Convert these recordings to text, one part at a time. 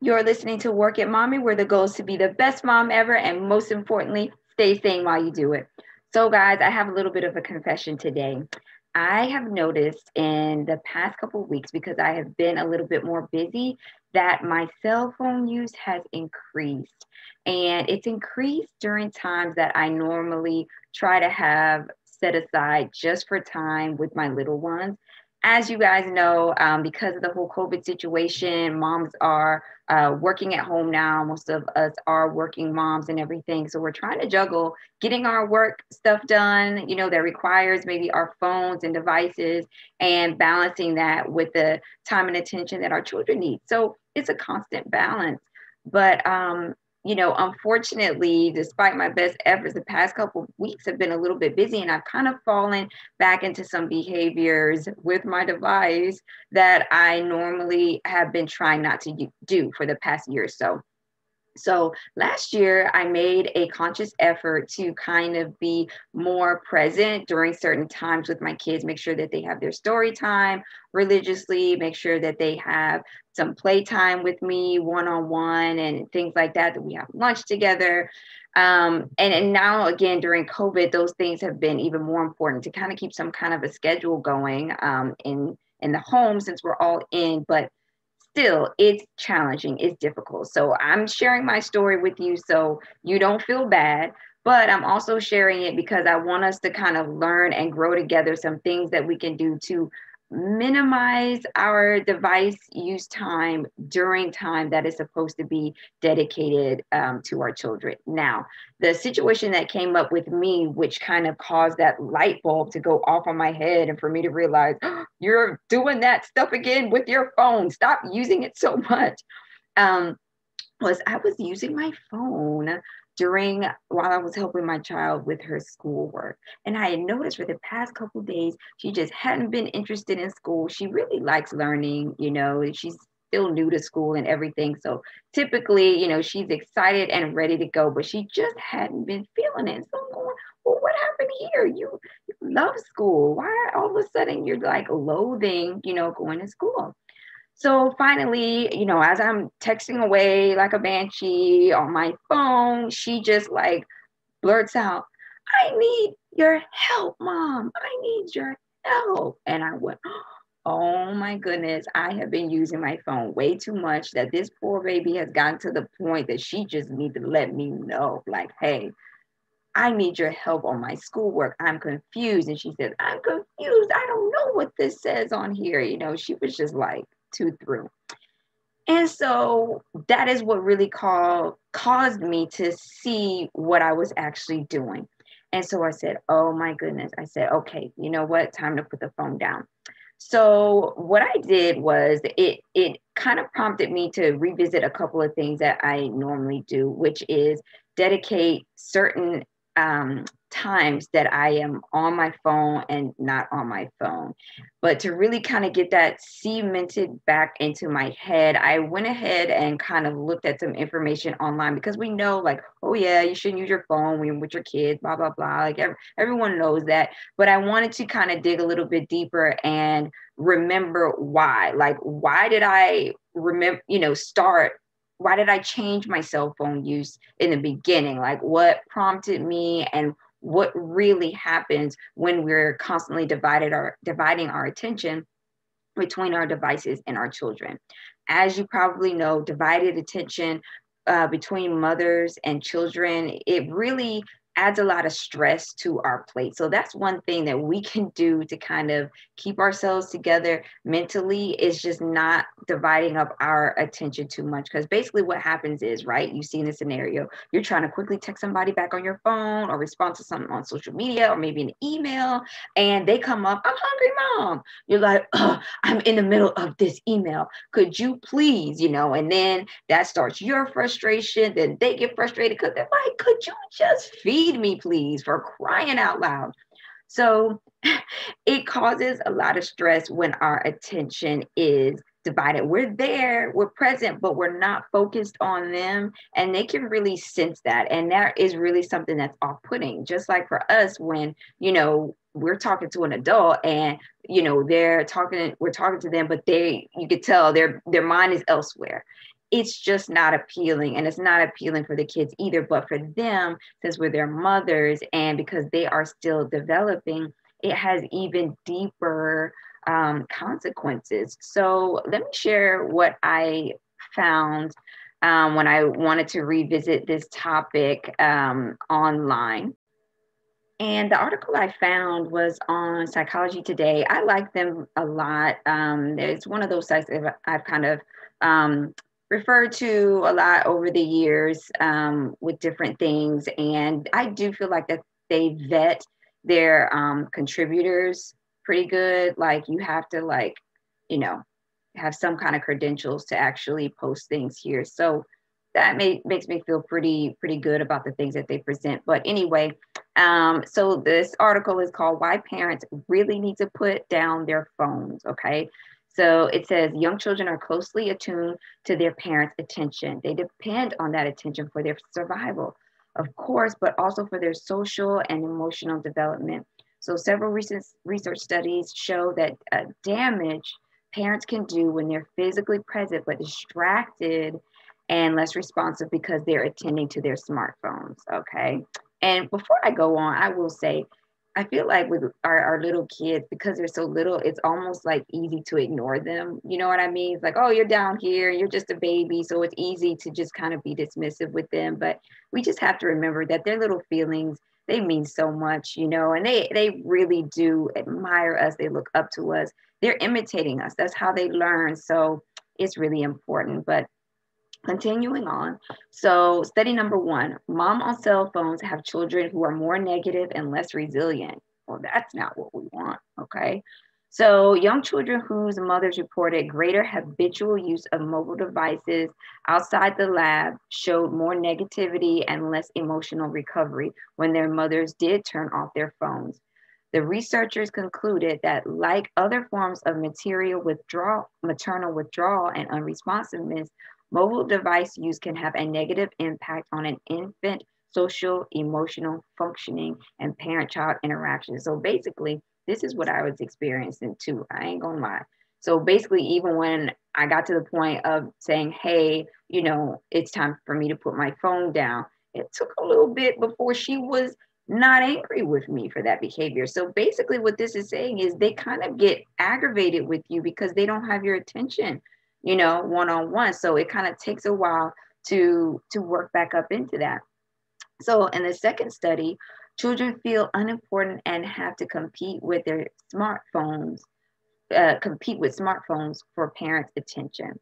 You're listening to Work It Mommy, where the goal is to be the best mom ever, and most importantly, stay sane while you do it. So, guys, I have a little bit of a confession today. I have noticed in the past couple weeks, because I have been a little bit more busy, that my cell phone use has increased. And it's increased during times that I normally try to have set aside just for time with my little ones as you guys know, um, because of the whole COVID situation, moms are uh, working at home now. Most of us are working moms and everything. So we're trying to juggle getting our work stuff done, you know, that requires maybe our phones and devices and balancing that with the time and attention that our children need. So it's a constant balance. But um, you know, unfortunately, despite my best efforts, the past couple weeks have been a little bit busy, and I've kind of fallen back into some behaviors with my device that I normally have been trying not to do for the past year or so. So last year, I made a conscious effort to kind of be more present during certain times with my kids, make sure that they have their story time religiously, make sure that they have some playtime with me one on one and things like that, that we have lunch together. Um, and, and now, again, during COVID, those things have been even more important to kind of keep some kind of a schedule going um, in, in the home since we're all in. But still it's challenging it's difficult. So i'm sharing my story with you so you don't feel bad but i'm also sharing it because i want us to kind of learn and grow together some things that we can do to minimize our device use time during time that is supposed to be dedicated um, to our children. Now, the situation that came up with me, which kind of caused that light bulb to go off on my head and for me to realize oh, you're doing that stuff again with your phone, stop using it so much, um, was I was using my phone during while I was helping my child with her schoolwork. And I had noticed for the past couple days, she just hadn't been interested in school. She really likes learning, you know, she's still new to school and everything. So typically, you know, she's excited and ready to go, but she just hadn't been feeling it. So I'm going, well, what happened here? You, you love school. Why all of a sudden you're like loathing, you know, going to school? So finally, you know, as I'm texting away like a banshee on my phone, she just like blurts out, I need your help, mom. I need your help. And I went, Oh my goodness, I have been using my phone way too much that this poor baby has gotten to the point that she just needs to let me know, like, hey, I need your help on my schoolwork. I'm confused. And she said, I'm confused. I don't know what this says on here. You know, she was just like, to through. And so that is what really called, caused me to see what I was actually doing. And so I said, Oh my goodness. I said, Okay, you know what? Time to put the phone down. So what I did was it it kind of prompted me to revisit a couple of things that I normally do, which is dedicate certain um, times that I am on my phone and not on my phone. But to really kind of get that cemented back into my head, I went ahead and kind of looked at some information online because we know, like, oh, yeah, you shouldn't use your phone when you're with your kids, blah, blah, blah. Like, every, everyone knows that. But I wanted to kind of dig a little bit deeper and remember why. Like, why did I remember, you know, start why did I change my cell phone use in the beginning? Like what prompted me and what really happens when we're constantly divided our dividing our attention between our devices and our children. As you probably know, divided attention uh, between mothers and children, it really adds a lot of stress to our plate. So that's one thing that we can do to kind of keep ourselves together mentally is just not dividing up our attention too much. Because basically what happens is, right, you see in a scenario, you're trying to quickly text somebody back on your phone or respond to something on social media or maybe an email, and they come up, I'm hungry, mom. You're like, I'm in the middle of this email. Could you please, you know, and then that starts your frustration. Then they get frustrated because they're like, could you just feed feed me, please, for crying out loud. So it causes a lot of stress when our attention is divided. We're there, we're present, but we're not focused on them. And they can really sense that. And that is really something that's off putting. Just like for us, when, you know, we're talking to an adult and you know they're talking we're talking to them but they you could tell their their mind is elsewhere it's just not appealing and it's not appealing for the kids either but for them since we're their mothers and because they are still developing it has even deeper um, consequences so let me share what i found um, when i wanted to revisit this topic um, online and the article I found was on Psychology Today. I like them a lot. Um, it's one of those sites that I've kind of um, referred to a lot over the years um, with different things. And I do feel like that they vet their um, contributors pretty good. Like you have to like, you know, have some kind of credentials to actually post things here. So that may, makes me feel pretty pretty good about the things that they present. But anyway, um, so this article is called "Why Parents Really Need to Put Down Their Phones." Okay, so it says young children are closely attuned to their parents' attention. They depend on that attention for their survival, of course, but also for their social and emotional development. So several recent research studies show that uh, damage parents can do when they're physically present but distracted and less responsive because they're attending to their smartphones. Okay. And before I go on, I will say, I feel like with our, our little kids, because they're so little, it's almost like easy to ignore them. You know what I mean? It's like, oh, you're down here, you're just a baby. So it's easy to just kind of be dismissive with them. But we just have to remember that their little feelings, they mean so much, you know, and they they really do admire us. They look up to us. They're imitating us. That's how they learn. So it's really important. But Continuing on. So, study number one mom on cell phones have children who are more negative and less resilient. Well, that's not what we want. Okay. So, young children whose mothers reported greater habitual use of mobile devices outside the lab showed more negativity and less emotional recovery when their mothers did turn off their phones. The researchers concluded that, like other forms of material withdrawal, maternal withdrawal and unresponsiveness, Mobile device use can have a negative impact on an infant social, emotional functioning, and parent child interaction. So basically, this is what I was experiencing too. I ain't gonna lie. So basically, even when I got to the point of saying, hey, you know, it's time for me to put my phone down, it took a little bit before she was not angry with me for that behavior. So basically, what this is saying is they kind of get aggravated with you because they don't have your attention you know, one on one. So it kind of takes a while to to work back up into that. So in the second study, children feel unimportant and have to compete with their smartphones, uh, compete with smartphones for parents' attention.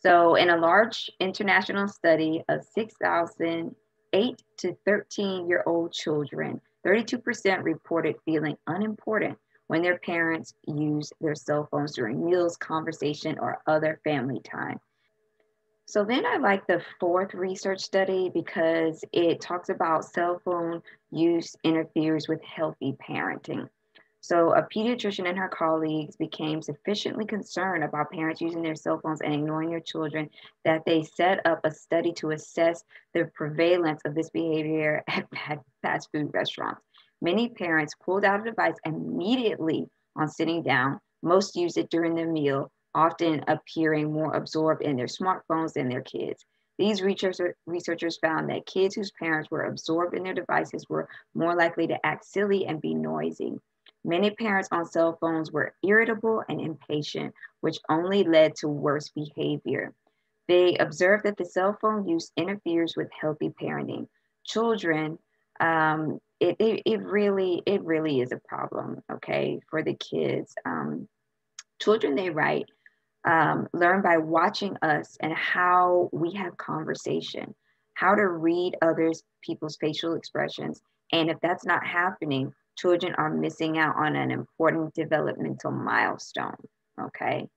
So in a large international study of 6,000 8 to 13 year old children, 32% reported feeling unimportant when their parents use their cell phones during meals, conversation, or other family time. So then I like the fourth research study because it talks about cell phone use interferes with healthy parenting. So a pediatrician and her colleagues became sufficiently concerned about parents using their cell phones and ignoring their children that they set up a study to assess the prevalence of this behavior at fast food restaurants. Many parents pulled out a device immediately on sitting down. Most used it during the meal, often appearing more absorbed in their smartphones than their kids. These researchers found that kids whose parents were absorbed in their devices were more likely to act silly and be noisy. Many parents on cell phones were irritable and impatient, which only led to worse behavior. They observed that the cell phone use interferes with healthy parenting. Children um, it, it, it really it really is a problem okay for the kids. Um, children they write um, learn by watching us and how we have conversation how to read others people's facial expressions. And if that's not happening children are missing out on an important developmental milestone okay?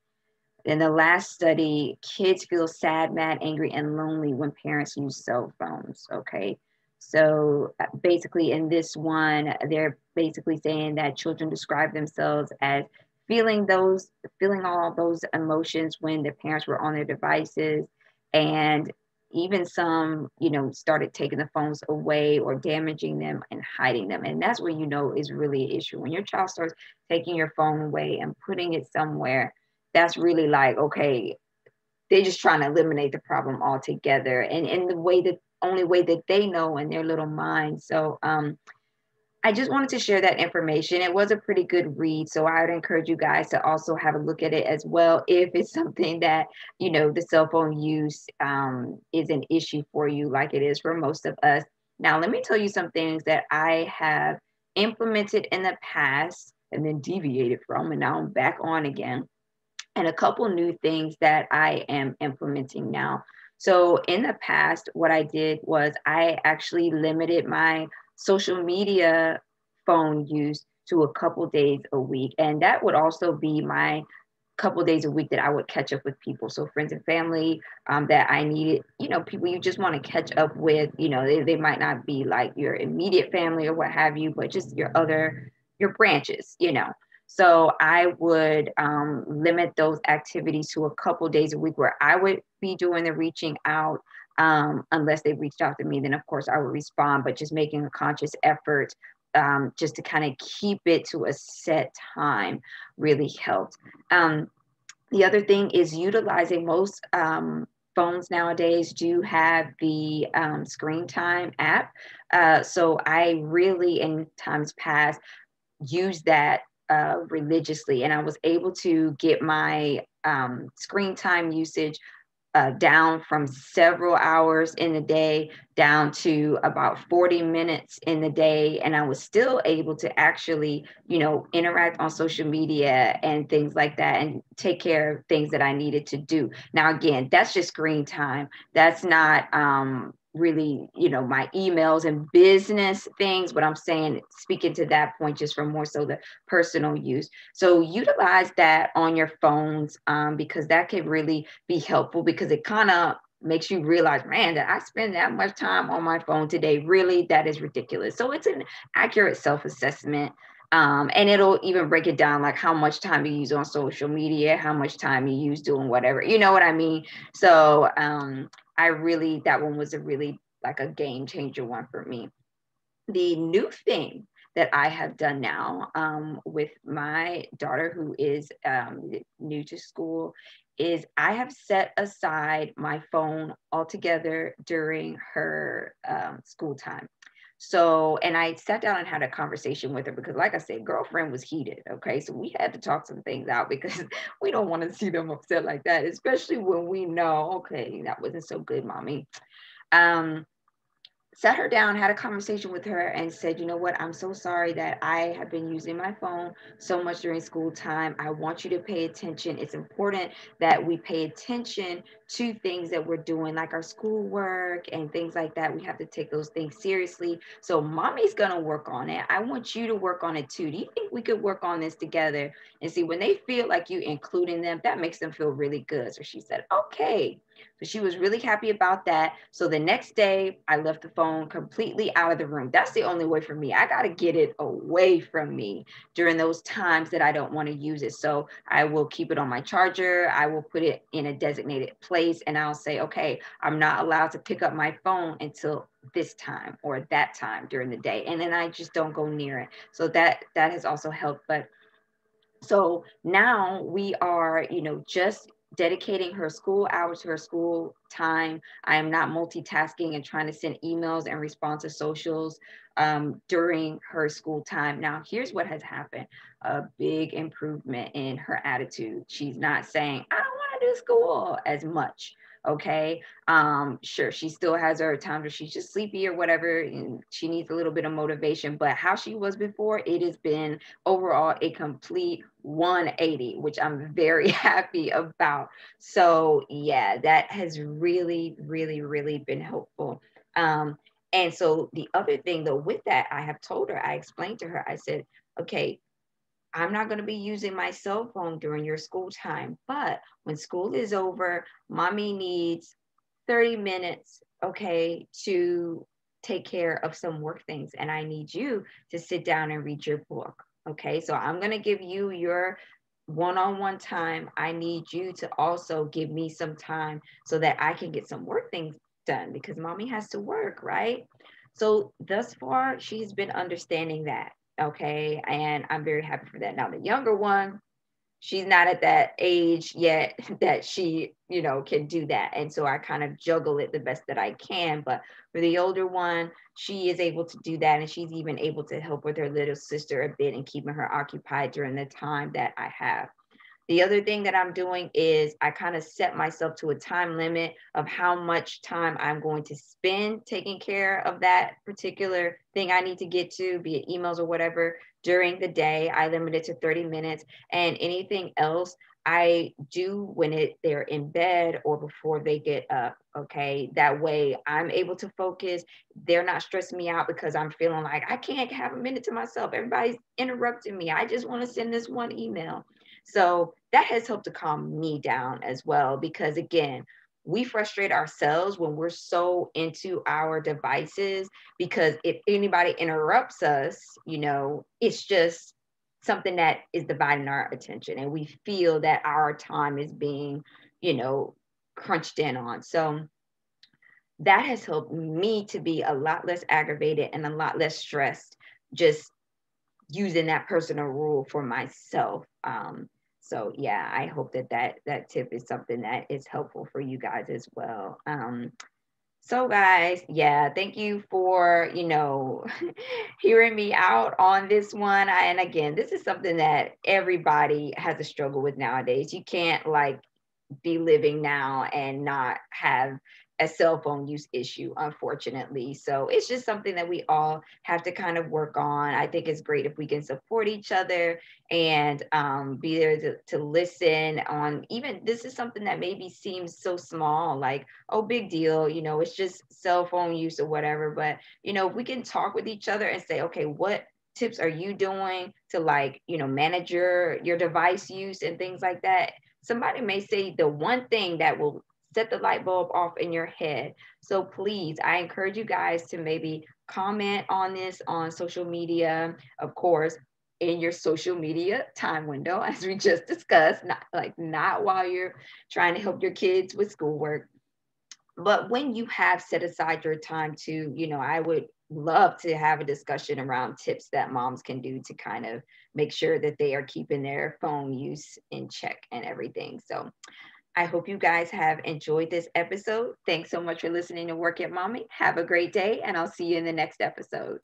In the last study kids feel sad mad angry and lonely when parents use cell phones okay so uh, basically, in this one, they're basically saying that children describe themselves as feeling those, feeling all those emotions when their parents were on their devices, and even some, you know, started taking the phones away or damaging them and hiding them. And that's when you know is really an issue. When your child starts taking your phone away and putting it somewhere, that's really like, okay, they're just trying to eliminate the problem altogether. And in the way that only way that they know in their little mind. So um I just wanted to share that information. It was a pretty good read. So I would encourage you guys to also have a look at it as well if it's something that, you know, the cell phone use um, is an issue for you, like it is for most of us. Now, let me tell you some things that I have implemented in the past and then deviated from, and now I'm back on again. And a couple new things that I am implementing now. So, in the past, what I did was I actually limited my social media phone use to a couple days a week. And that would also be my couple days a week that I would catch up with people. So friends and family um, that I needed, you know, people you just want to catch up with, you know, they, they might not be like your immediate family or what have you, but just your other, your branches, you know. So I would um, limit those activities to a couple days a week where I would be doing the reaching out um, unless they reached out to me, then of course I would respond, but just making a conscious effort um, just to kind of keep it to a set time really helped. Um, the other thing is utilizing most um, phones nowadays do have the um, screen time app. Uh, so I really, in times past, use that uh, religiously, and I was able to get my um, screen time usage uh, down from several hours in the day down to about 40 minutes in the day and i was still able to actually you know interact on social media and things like that and take care of things that i needed to do. Now again that's just screen time. That's not um, really, you know, my emails and business things, but I'm saying speaking to that point just for more so the personal use. So utilize that on your phones um, because that can really be helpful because it kind of makes you realize, man, that I spend that much time on my phone today. Really, that is ridiculous. So it's an accurate self-assessment. Um, and it'll even break it down like how much time you use on social media, how much time you use doing whatever, you know what I mean? So um, I really, that one was a really like a game changer one for me. The new thing that I have done now um, with my daughter, who is um, new to school, is I have set aside my phone altogether during her um, school time. So, and I sat down and had a conversation with her because, like I said, girlfriend was heated. Okay. So we had to talk some things out because we don't want to see them upset like that, especially when we know, okay, that wasn't so good, mommy. Um, sat her down, had a conversation with her, and said, You know what? I'm so sorry that I have been using my phone so much during school time. I want you to pay attention. It's important that we pay attention to things that we're doing, like our schoolwork and things like that. We have to take those things seriously. So, mommy's going to work on it. I want you to work on it too. Do you think we could work on this together? And see, when they feel like you including them, that makes them feel really good. So, she said, Okay. So she was really happy about that. So the next day, I left the phone completely out of the room. That's the only way for me. I got to get it away from me during those times that I don't want to use it. So I will keep it on my charger. I will put it in a designated place and I'll say, okay, I'm not allowed to pick up my phone until this time or that time during the day. And then I just don't go near it. So that that has also helped. But so now we are, you know, just dedicating her school hours to her school time. I am not multitasking and trying to send emails and respond to socials um, during her school time. Now, here's what has happened a big improvement in her attitude. She's not saying, I school as much okay? Um sure she still has her times where she's just sleepy or whatever and she needs a little bit of motivation but how she was before it has been overall a complete 180 which i'm very happy about. So yeah that has really really really been helpful. Um and so the other thing though with that i have told her i explained to her i said okay I'm not going to be using my cell phone during your school time. But when school is over, mommy needs 30 minutes, okay, to take care of some work things. And I need you to sit down and read your book. Okay. So I'm going to give you your one on one time. I need you to also give me some time so that I can get some work things done because mommy has to work, right? So thus far, she's been understanding that. Okay. And I'm very happy for that. Now, the younger one, she's not at that age yet that she, you know, can do that. And so I kind of juggle it the best that I can. But for the older one, she is able to do that. And she's even able to help with her little sister a bit and keeping her occupied during the time that I have. The other thing that I'm doing is I kind of set myself to a time limit of how much time I'm going to spend taking care of that particular thing I need to get to, be it emails or whatever, during the day. I limit it to 30 minutes. And anything else I do when it they're in bed or before they get up. Okay. That way I'm able to focus. They're not stressing me out because I'm feeling like I can't have a minute to myself. Everybody's interrupting me. I just want to send this one email. So that has helped to calm me down as well because again we frustrate ourselves when we're so into our devices because if anybody interrupts us you know it's just something that is dividing our attention and we feel that our time is being you know crunched in on. So that has helped me to be a lot less aggravated and a lot less stressed just using that personal rule for myself. Um, so yeah i hope that that that tip is something that is helpful for you guys as well. Um so guys yeah thank you for you know hearing me out on this one. I, and again this is something that everybody has a struggle with nowadays. You can't like be living now and not have a cell phone use issue, unfortunately. So it's just something that we all have to kind of work on. I think it's great if we can support each other and um, be there to, to listen on even this is something that maybe seems so small, like, oh, big deal, you know, it's just cell phone use or whatever. But, you know, if we can talk with each other and say, okay, what tips are you doing to like, you know, manage your, your device use and things like that? Somebody may say the one thing that will set the light bulb off in your head. So please, I encourage you guys to maybe comment on this on social media, of course, in your social media time window, as we just discussed, not like not while you're trying to help your kids with schoolwork. But when you have set aside your time to, you know, I would love to have a discussion around tips that moms can do to kind of make sure that they are keeping their phone use in check and everything. So I hope you guys have enjoyed this episode. Thanks so much for listening to Work It Mommy. Have a great day, and I'll see you in the next episode.